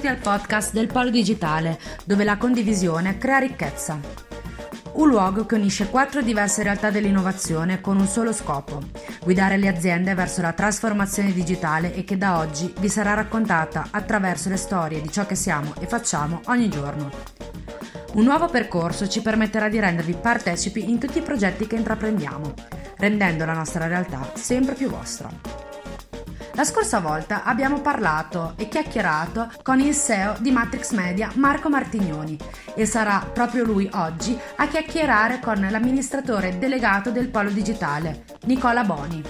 Benvenuti al podcast del Polo Digitale, dove la condivisione crea ricchezza. Un luogo che unisce quattro diverse realtà dell'innovazione con un solo scopo, guidare le aziende verso la trasformazione digitale e che da oggi vi sarà raccontata attraverso le storie di ciò che siamo e facciamo ogni giorno. Un nuovo percorso ci permetterà di rendervi partecipi in tutti i progetti che intraprendiamo, rendendo la nostra realtà sempre più vostra. La scorsa volta abbiamo parlato e chiacchierato con il CEO di Matrix Media, Marco Martignoni, e sarà proprio lui oggi a chiacchierare con l'amministratore delegato del Polo Digitale, Nicola Boni.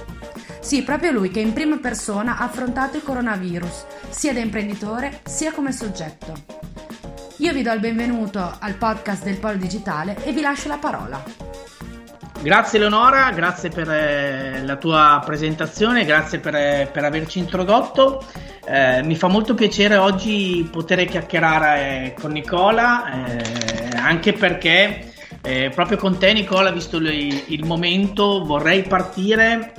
Sì, proprio lui che in prima persona ha affrontato il coronavirus, sia da imprenditore sia come soggetto. Io vi do il benvenuto al podcast del Polo Digitale e vi lascio la parola. Grazie Leonora, grazie per eh, la tua presentazione, grazie per, eh, per averci introdotto. Eh, mi fa molto piacere oggi poter chiacchierare con Nicola, eh, anche perché eh, proprio con te Nicola, visto il, il momento, vorrei partire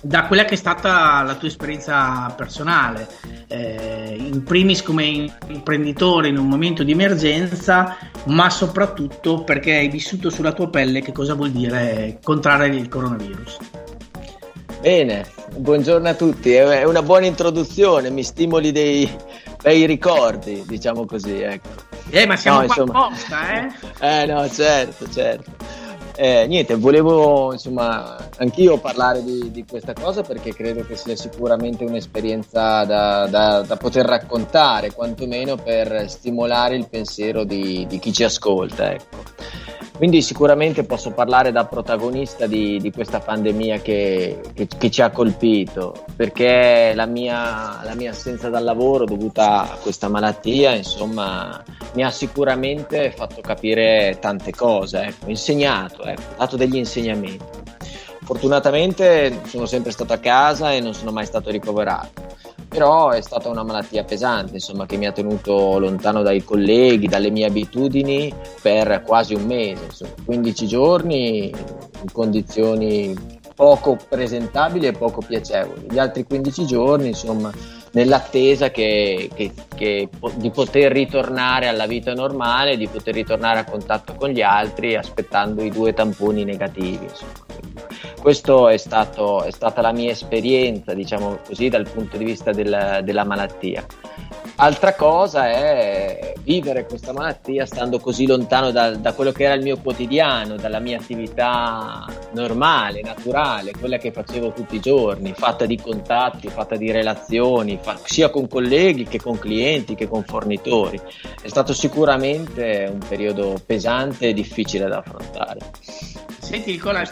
da quella che è stata la tua esperienza personale, eh, in primis come imprenditore in un momento di emergenza, ma soprattutto perché hai vissuto sulla tua pelle che cosa vuol dire contrarre il coronavirus. Bene, buongiorno a tutti, è una buona introduzione, mi stimoli dei bei ricordi, diciamo così. Ecco. Eh, ma siamo no, qua insomma... apposta, eh? Eh no, certo, certo. Eh, niente, volevo insomma anch'io parlare di, di, questa cosa perché credo che sia sicuramente un'esperienza da, da, da poter raccontare, quantomeno per stimolare il pensiero di, di chi ci ascolta. Ecco. Quindi sicuramente posso parlare da protagonista di, di questa pandemia che, che, che, ci ha colpito, perché la mia, la mia, assenza dal lavoro dovuta a questa malattia, insomma, mi ha sicuramente fatto capire tante cose, ecco, insegnato, ecco, dato degli insegnamenti. Fortunatamente sono sempre stato a casa e non sono mai stato ricoverato però è stata una malattia pesante, insomma, che mi ha tenuto lontano dai colleghi, dalle mie abitudini per quasi un mese, insomma, 15 giorni in condizioni poco presentabili e poco piacevoli. Gli altri 15 giorni, insomma, nell'attesa che, che, che, di poter ritornare alla vita normale, di poter ritornare a contatto con gli altri, aspettando i due tamponi negativi. Insomma. Questo è, è, stata la mia esperienza, diciamo così, dal punto di vista del, della malattia. Altra cosa è vivere questa malattia stando così lontano da, da, quello che era il mio quotidiano, dalla mia attività normale, naturale, quella che facevo tutti i giorni, fatta di contatti, fatta di relazioni, fa, sia con colleghi che con clienti che con fornitori. È stato sicuramente un periodo pesante e difficile da affrontare. Senti Nicola,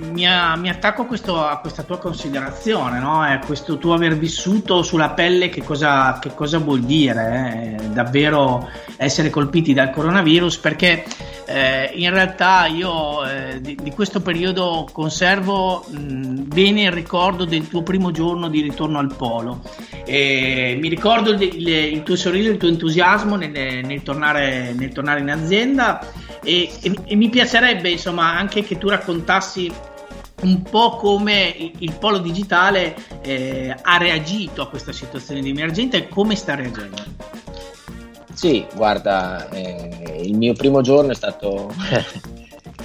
mi, mi, attacco a, questo, a, questa tua considerazione, no? eh, questo tuo aver vissuto sulla pelle che cosa, che cosa vuol dire eh? davvero essere colpiti dal coronavirus, perché eh, in realtà io eh, di, di, questo periodo conservo mh, bene il ricordo del tuo primo giorno di ritorno al polo. mi ricordo il, il, il, tuo sorriso, il tuo entusiasmo nel, nel, tornare, nel tornare in azienda e, e, e mi piacerebbe insomma anche che tu raccontassi un po' come il polo digitale eh, ha reagito a questa situazione di emergenza e come sta reagendo. Sì, guarda, eh, il mio primo giorno è stato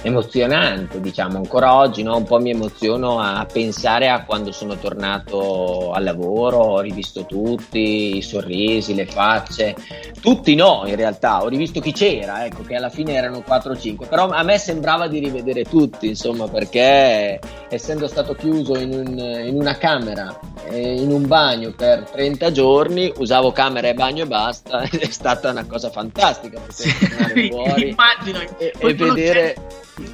emozionante, diciamo, ancora oggi no? un po' mi emoziono a pensare a quando sono tornato al lavoro, ho rivisto tutti, i sorrisi, le facce, tutti no in realtà, ho rivisto chi c'era, ecco che alla fine erano 4-5, però a me sembrava di rivedere tutti, insomma, perché essendo stato chiuso in, un, in una camera, eh, in un bagno per 30 giorni, usavo camera e bagno e basta, è stata una cosa fantastica poter tornare fuori immagino, e, e vedere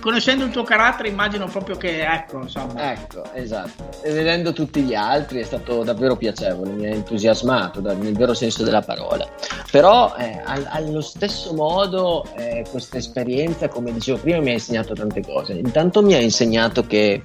conoscendo il tuo carattere immagino proprio che ecco insomma. Ecco esatto. E vedendo tutti gli altri è stato davvero piacevole mi ha entusiasmato nel vero senso della parola. Però eh, allo stesso modo eh, questa esperienza come dicevo prima mi ha insegnato tante cose. Intanto mi ha insegnato che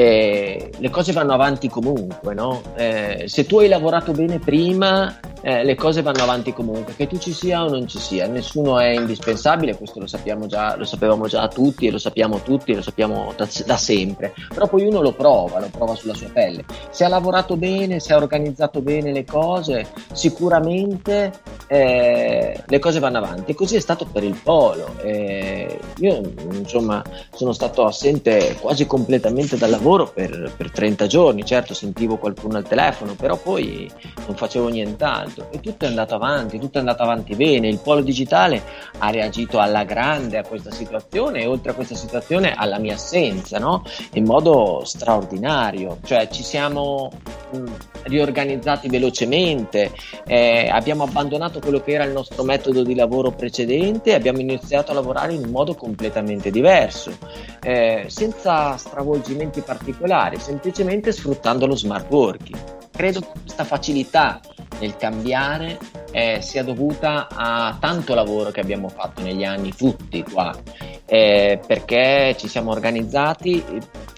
eh, le cose vanno avanti comunque, no? eh, se tu hai lavorato bene prima, eh, le cose vanno avanti comunque, che tu ci sia o non ci sia, nessuno è indispensabile, questo lo sappiamo già, lo sapevamo già tutti e lo sappiamo tutti lo sappiamo da, da sempre, però poi uno lo prova, lo prova sulla sua pelle. Se ha lavorato bene, se ha organizzato bene le cose, sicuramente eh, le cose vanno avanti. E così è stato per il polo. Eh, io insomma sono stato assente quasi completamente dal lavoro per, per 30 giorni, certo sentivo qualcuno al telefono, però poi non facevo nient'altro e tutto è andato avanti, tutto è andato avanti bene. Il polo digitale ha reagito alla grande a questa situazione e oltre a questa situazione alla mia assenza, no? in modo straordinario. Cioè ci siamo mh, riorganizzati velocemente, eh, abbiamo abbandonato quello che era il nostro metodo di lavoro precedente e abbiamo iniziato a lavorare in modo completamente diverso, eh, senza stravolgimenti particolari, semplicemente sfruttando lo smart working. Credo che questa facilità nel cambiare eh, sia dovuta a tanto lavoro che abbiamo fatto negli anni tutti qua, eh, perché ci siamo organizzati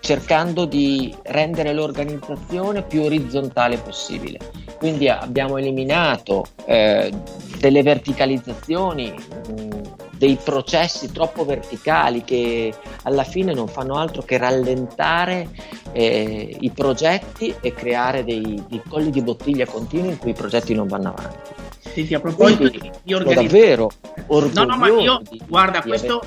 cercando di rendere l'organizzazione più orizzontale possibile. Quindi abbiamo eliminato eh, delle verticalizzazioni, mh, dei processi troppo verticali che alla fine non fanno altro che rallentare eh, i progetti e creare dei, dei colli di bottiglia continui in cui i progetti non vanno avanti. Senti, a proposito Quindi, di organizzazione, davvero orgoglioso no, no, ma io, di, guarda, di questo...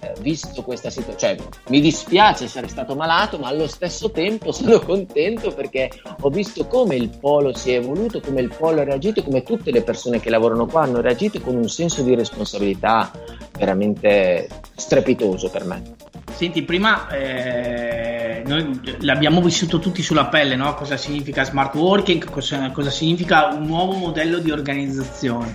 eh, visto questa situazione. Cioè, mi dispiace essere stato malato, ma allo stesso tempo sono contento perché ho visto come il polo si è evoluto, come il polo ha reagito, come tutte le persone che lavorano qua hanno reagito con un senso di responsabilità veramente strepitoso per me. Senti, prima eh, noi l'abbiamo vissuto tutti sulla pelle, no? cosa significa smart working, cosa, cosa significa un nuovo modello di organizzazione.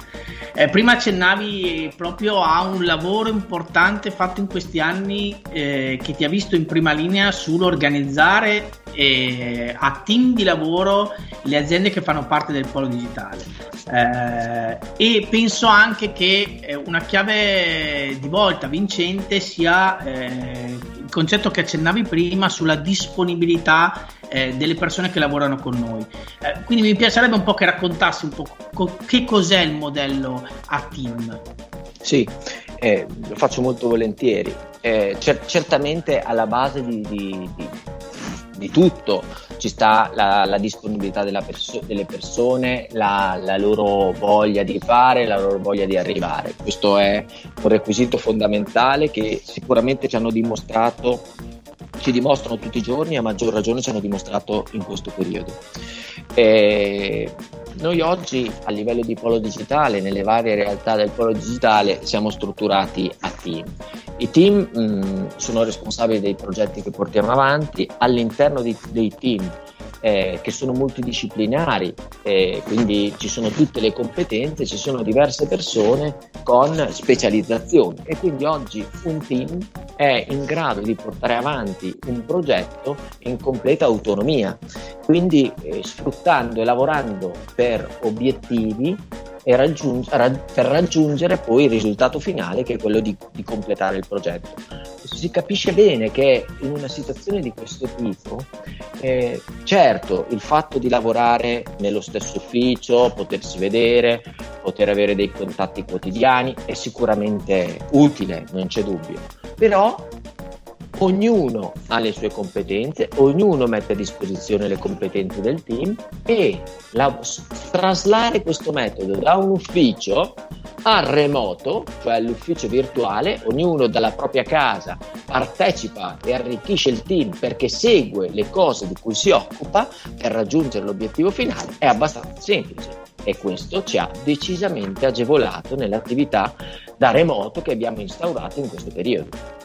Eh, prima accennavi proprio a un lavoro importante fatto in questi anni eh, che ti ha visto in prima linea sull'organizzare eh, a team di lavoro le aziende che fanno parte del polo digitale. Eh, e penso anche che eh, una chiave di volta vincente sia eh, il concetto che accennavi prima sulla disponibilità eh, delle persone che lavorano con noi. Quindi mi piacerebbe un po' che raccontassi un po' che cos'è il modello a team. Sì, eh, lo faccio molto volentieri. Eh, cer- certamente alla base di, di, di, di, tutto ci sta la, la disponibilità perso- delle persone, la, la, loro voglia di fare, la loro voglia di arrivare. Questo è un requisito fondamentale che sicuramente ci hanno dimostrato ci dimostrano tutti i giorni e a maggior ragione ci hanno dimostrato in questo periodo. E noi oggi a livello di polo digitale, nelle varie realtà del polo digitale, siamo strutturati a team. I team mh, sono responsabili dei progetti che portiamo avanti, all'interno di, dei team eh, che sono multidisciplinari, eh, quindi ci sono tutte le competenze, ci sono diverse persone con specializzazioni e quindi oggi un team è in grado di portare avanti un progetto in completa autonomia, quindi eh, sfruttando e lavorando per obiettivi e raggiung- per raggiungere poi il risultato finale che è quello di, di completare il progetto. Si capisce bene che in una situazione di questo tipo, eh, certo, il fatto di lavorare nello stesso ufficio, potersi vedere, poter avere dei contatti quotidiani è sicuramente utile, non c'è dubbio, però ognuno ha le sue competenze, ognuno mette a disposizione le competenze del team e la, traslare questo metodo da un ufficio al remoto, cioè all'ufficio virtuale, ognuno dalla propria casa partecipa e arricchisce il team perché segue le cose di cui si occupa per raggiungere l'obiettivo finale, è abbastanza semplice e questo ci ha decisamente agevolato nell'attività da remoto che abbiamo instaurato in questo periodo.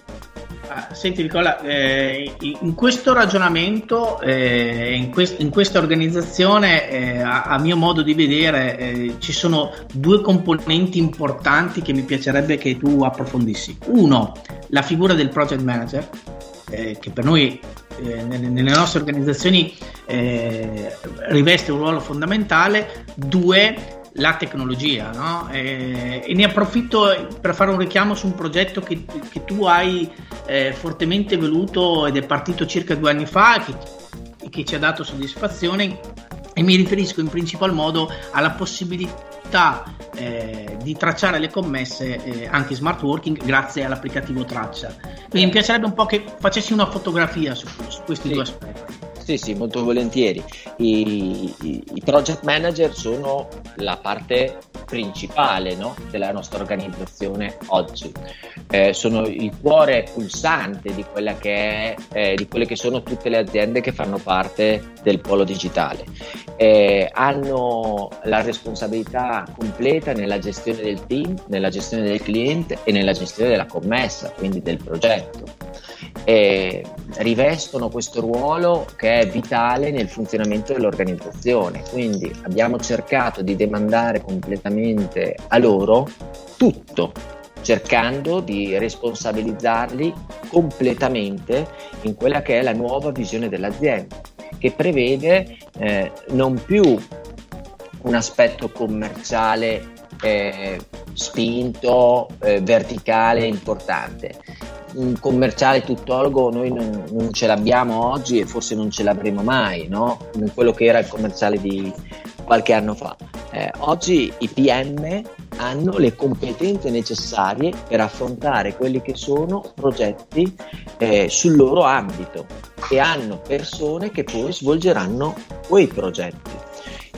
Ah, senti Nicola, eh, in questo ragionamento, eh, in, quest- in, questa organizzazione, eh, a-, a, mio modo di vedere, eh, ci sono due componenti importanti che mi piacerebbe che tu approfondissi. Uno, la figura del project manager, eh, che per noi eh, nelle nostre organizzazioni riveste un ruolo fondamentale. Due, la tecnologia no? e, e, ne approfitto per fare un richiamo su un progetto che, che tu hai eh, fortemente voluto ed è partito circa due anni fa e che, che ci ha dato soddisfazione e mi riferisco in principal modo alla possibilità eh, di tracciare le commesse eh, anche smart working grazie all'applicativo Traccia. Quindi mi piacerebbe un po' che facessi una fotografia su, su questi sì. due aspetti. Sì, sì, molto volentieri. I, i, i project manager sono la parte principale no? della nostra organizzazione oggi. Eh, sono il cuore pulsante di, che è, eh, di, quelle che sono tutte le aziende che fanno parte del polo digitale. Eh, hanno la responsabilità completa nella gestione del team, nella gestione del cliente e nella gestione della commessa, quindi del progetto eh, rivestono questo ruolo che è vitale nel funzionamento dell'organizzazione. Quindi abbiamo cercato di demandare completamente a loro tutto, cercando di responsabilizzarli completamente in quella che è la nuova visione dell'azienda, che prevede eh, non più un aspetto commerciale eh, spinto, eh, verticale, importante, un commerciale tuttologo noi non, non, ce l'abbiamo oggi e forse non ce l'avremo mai, no? In quello che era il commerciale di qualche anno fa. Eh, oggi i PM hanno le competenze necessarie per affrontare quelli che sono progetti eh, sul loro ambito e hanno persone che poi svolgeranno quei progetti.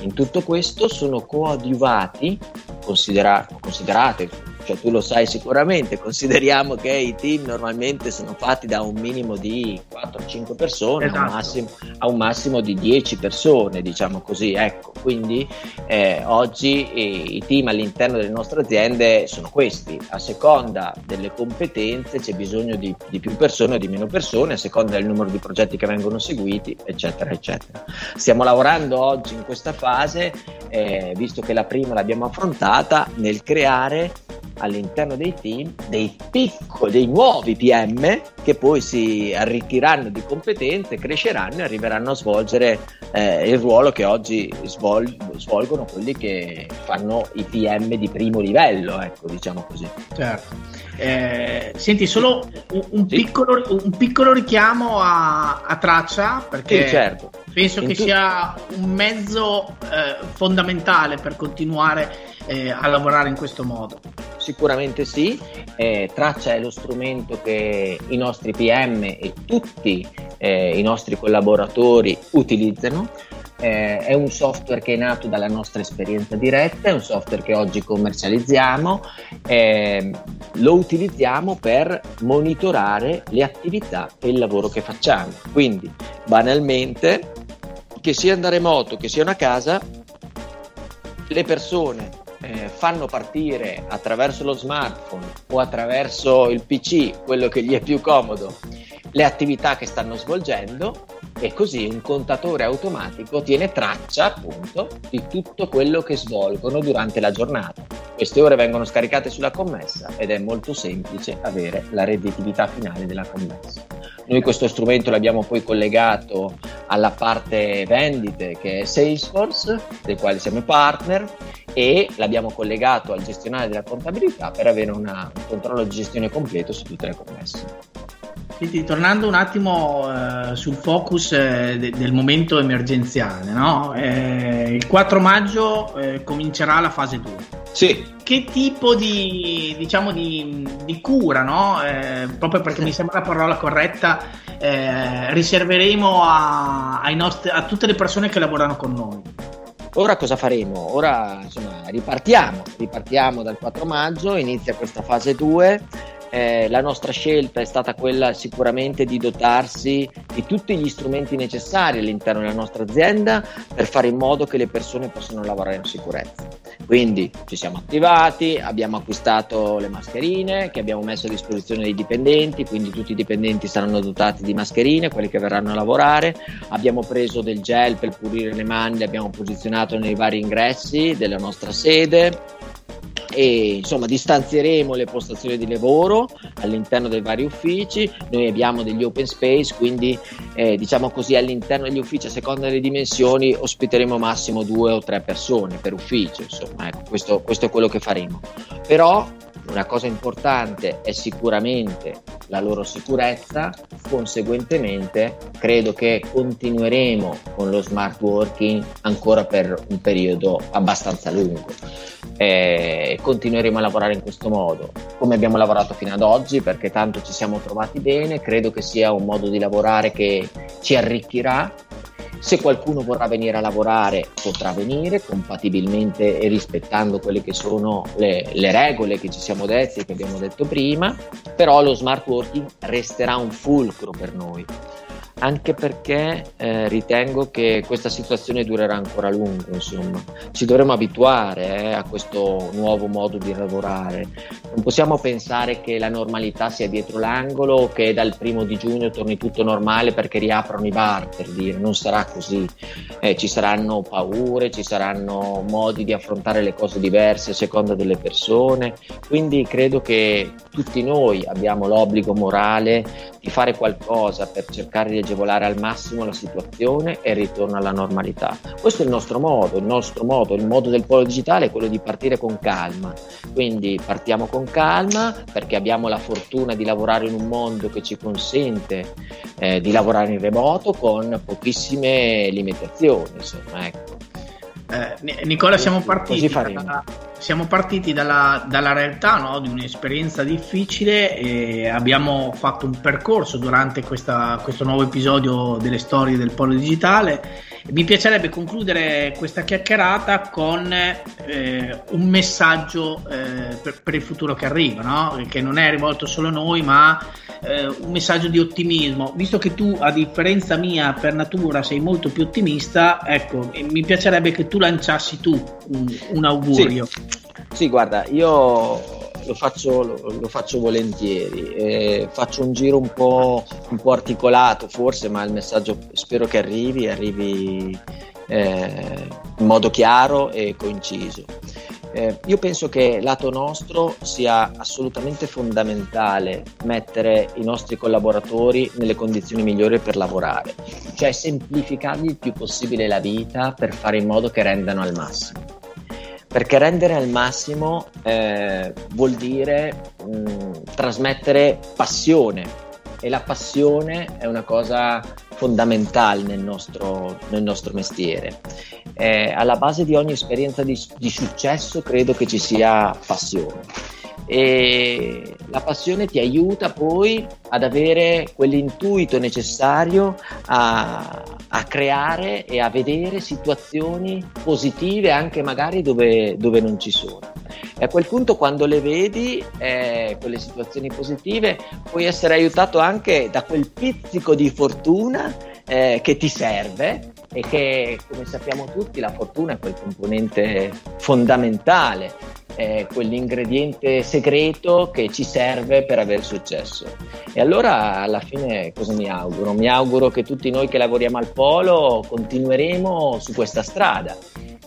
In tutto questo sono coadiuvati, considera- considerate cioè tu lo sai sicuramente, consideriamo che i team normalmente sono fatti da un minimo di 4-5 persone esatto. a, un massimo, a, un massimo, di 10 persone, diciamo così, ecco, quindi eh, oggi eh, i team all'interno delle nostre aziende sono questi, a seconda delle competenze c'è bisogno di, di più persone o di meno persone, a seconda del numero di progetti che vengono seguiti, eccetera, eccetera. Stiamo lavorando oggi in questa fase, eh, visto che la prima l'abbiamo affrontata, nel creare all'interno dei team dei piccoli, dei nuovi PM che poi si arricchiranno di competenze, cresceranno e arriveranno a svolgere eh, il ruolo che oggi svol- svolgono quelli che fanno i PM di primo livello, ecco, diciamo così. Certo. Eh, senti, solo un, un, sì. piccolo, un, piccolo, richiamo a, a traccia perché sì, certo. penso In che tu... sia un mezzo eh, fondamentale per continuare eh, a lavorare in questo modo? Sicuramente sì, eh, Traccia è lo strumento che i nostri PM e tutti eh, i nostri collaboratori utilizzano. Eh, è un software che è nato dalla nostra esperienza diretta, è un software che oggi commercializziamo, eh, lo utilizziamo per monitorare le attività e il lavoro che facciamo. Quindi, banalmente, che sia da remoto, che sia una casa, le persone eh, fanno partire attraverso lo smartphone o attraverso il PC, quello che gli è più comodo, le attività che stanno svolgendo e così un contatore automatico tiene traccia appunto di tutto quello che svolgono durante la giornata. Queste ore vengono scaricate sulla commessa ed è molto semplice avere la redditività finale della commessa. Noi questo strumento l'abbiamo poi collegato alla parte vendite che è Salesforce, del quale siamo partner, e l'abbiamo collegato al gestionale della contabilità per avere una, un controllo di gestione completo su tutte le commesse. Senti, tornando un attimo eh, sul focus eh, de- del momento emergenziale, no? eh, il 4 maggio eh, comincerà la fase 2. Sì. che tipo di, diciamo, di, di cura, no? eh, proprio perché mi sembra la parola corretta, eh, riserveremo a, nostri, a tutte le persone che lavorano con noi? Ora cosa faremo? Ora insomma, ripartiamo, ripartiamo dal 4 maggio, inizia questa fase 2 eh, la nostra scelta è stata quella sicuramente di dotarsi di tutti gli strumenti necessari all'interno della nostra azienda per fare in modo che le persone possano lavorare in sicurezza. Quindi ci siamo attivati, abbiamo acquistato le mascherine che abbiamo messo a disposizione dei dipendenti, quindi tutti i dipendenti saranno dotati di mascherine, quelli che verranno a lavorare. Abbiamo preso del gel per pulire le mani, le abbiamo posizionato nei vari ingressi della nostra sede e insomma distanzieremo le postazioni di lavoro all'interno dei vari uffici. Noi abbiamo degli open space quindi eh, diciamo così all'interno degli uffici a seconda delle dimensioni ospiteremo massimo due o tre persone per ufficio insomma ecco, questo, questo è quello che faremo. Però una cosa importante è sicuramente la loro sicurezza, conseguentemente credo che continueremo con lo smart working ancora per un periodo abbastanza lungo e continueremo a lavorare in questo modo, come abbiamo lavorato fino ad oggi, perché tanto ci siamo trovati bene, credo che sia un modo di lavorare che ci arricchirà. Se qualcuno vorrà venire a lavorare potrà venire compatibilmente e rispettando quelle che sono le, le regole che ci siamo detti e che abbiamo detto prima, però lo smart working resterà un fulcro per noi anche perché eh, ritengo che questa situazione durerà ancora a lungo, insomma. Ci dovremo abituare eh, a questo nuovo modo di lavorare. Non possiamo pensare che la normalità sia dietro l'angolo o che dal primo di giugno torni tutto normale perché riaprono i bar, per dire, non sarà così. Eh, ci saranno paure, ci saranno modi di affrontare le cose diverse a seconda delle persone, quindi credo che tutti noi abbiamo l'obbligo morale di fare qualcosa per cercare di agevolare al massimo la situazione e il ritorno alla normalità. Questo è il nostro modo, il nostro modo, il modo del polo digitale è quello di partire con calma. Quindi partiamo con calma perché abbiamo la fortuna di lavorare in un mondo che ci consente eh, di lavorare in remoto con pochissime limitazioni. Insomma, ecco. Eh, Nicola, siamo partiti, dalla, siamo partiti dalla, dalla realtà no? di un'esperienza difficile e abbiamo fatto un percorso durante questa, questo nuovo episodio delle storie del polo digitale. Mi piacerebbe concludere questa chiacchierata con eh, un messaggio eh, per, per, il futuro che arriva, no? che non è rivolto solo a noi, ma eh, un messaggio di ottimismo. Visto che tu, a differenza mia, per natura sei molto più ottimista, ecco, mi piacerebbe che tu lanciassi tu un, un augurio. Sì. sì. guarda, io lo faccio, lo, lo faccio volentieri, eh, faccio un giro un po', un po', articolato forse, ma il messaggio spero che arrivi, arrivi eh, in modo chiaro e coinciso. Eh, io penso che lato nostro sia assolutamente fondamentale mettere i nostri collaboratori nelle condizioni migliori per lavorare, cioè semplificargli il più possibile la vita per fare in modo che rendano al massimo. Perché rendere al massimo eh, vuol dire mh, trasmettere passione e la passione è una cosa fondamentale nel nostro, nel nostro mestiere. Eh, alla base di ogni esperienza di, di successo credo che ci sia passione e la passione ti aiuta poi ad avere quell'intuito necessario a, a, creare e a vedere situazioni positive anche magari dove, dove non ci sono. E a quel punto quando le vedi, eh, quelle situazioni positive, puoi essere aiutato anche da quel pizzico di fortuna eh, che ti serve e che come sappiamo tutti la fortuna è quel componente fondamentale è quell'ingrediente segreto che ci serve per avere successo. E allora alla fine cosa mi auguro? Mi auguro che tutti noi che lavoriamo al polo continueremo su questa strada,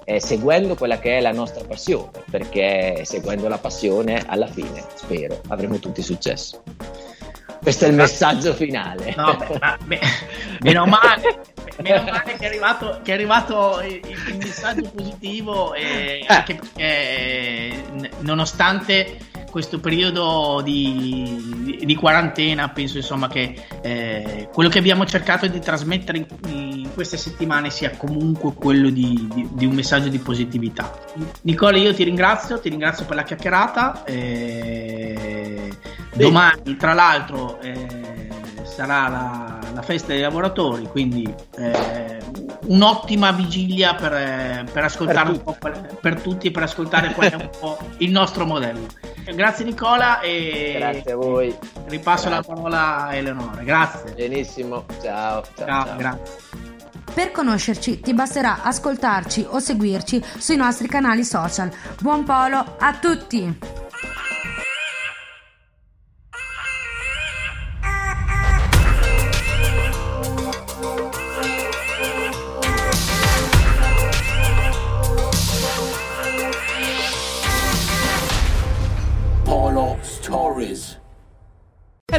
eh, seguendo quella che è la nostra passione, perché seguendo la passione alla fine, spero, avremo tutti successo. Questo è il messaggio finale. No, beh, beh, meno male, meno male che è arrivato, che è arrivato il, il, messaggio positivo, e eh. anche perché nonostante questo periodo di, di, di, quarantena penso insomma che eh, quello che abbiamo cercato di trasmettere in, in queste settimane sia comunque quello di, di, un messaggio di positività. Nicola, io ti ringrazio, ti ringrazio per la chiacchierata. Eh, domani, tra l'altro, eh, sarà la, la, festa dei lavoratori, quindi eh, un'ottima vigilia per, per ascoltare per un po' per, per tutti e per ascoltare qual è un po' il nostro modello. Grazie Nicola e grazie a voi. Ripasso grazie. la parola a Eleonora. Grazie. Benissimo, ciao. Ciao, ciao, ciao. grazie. Per conoscerci ti basterà ascoltarci o seguirci sui nostri canali social. Buon polo a tutti!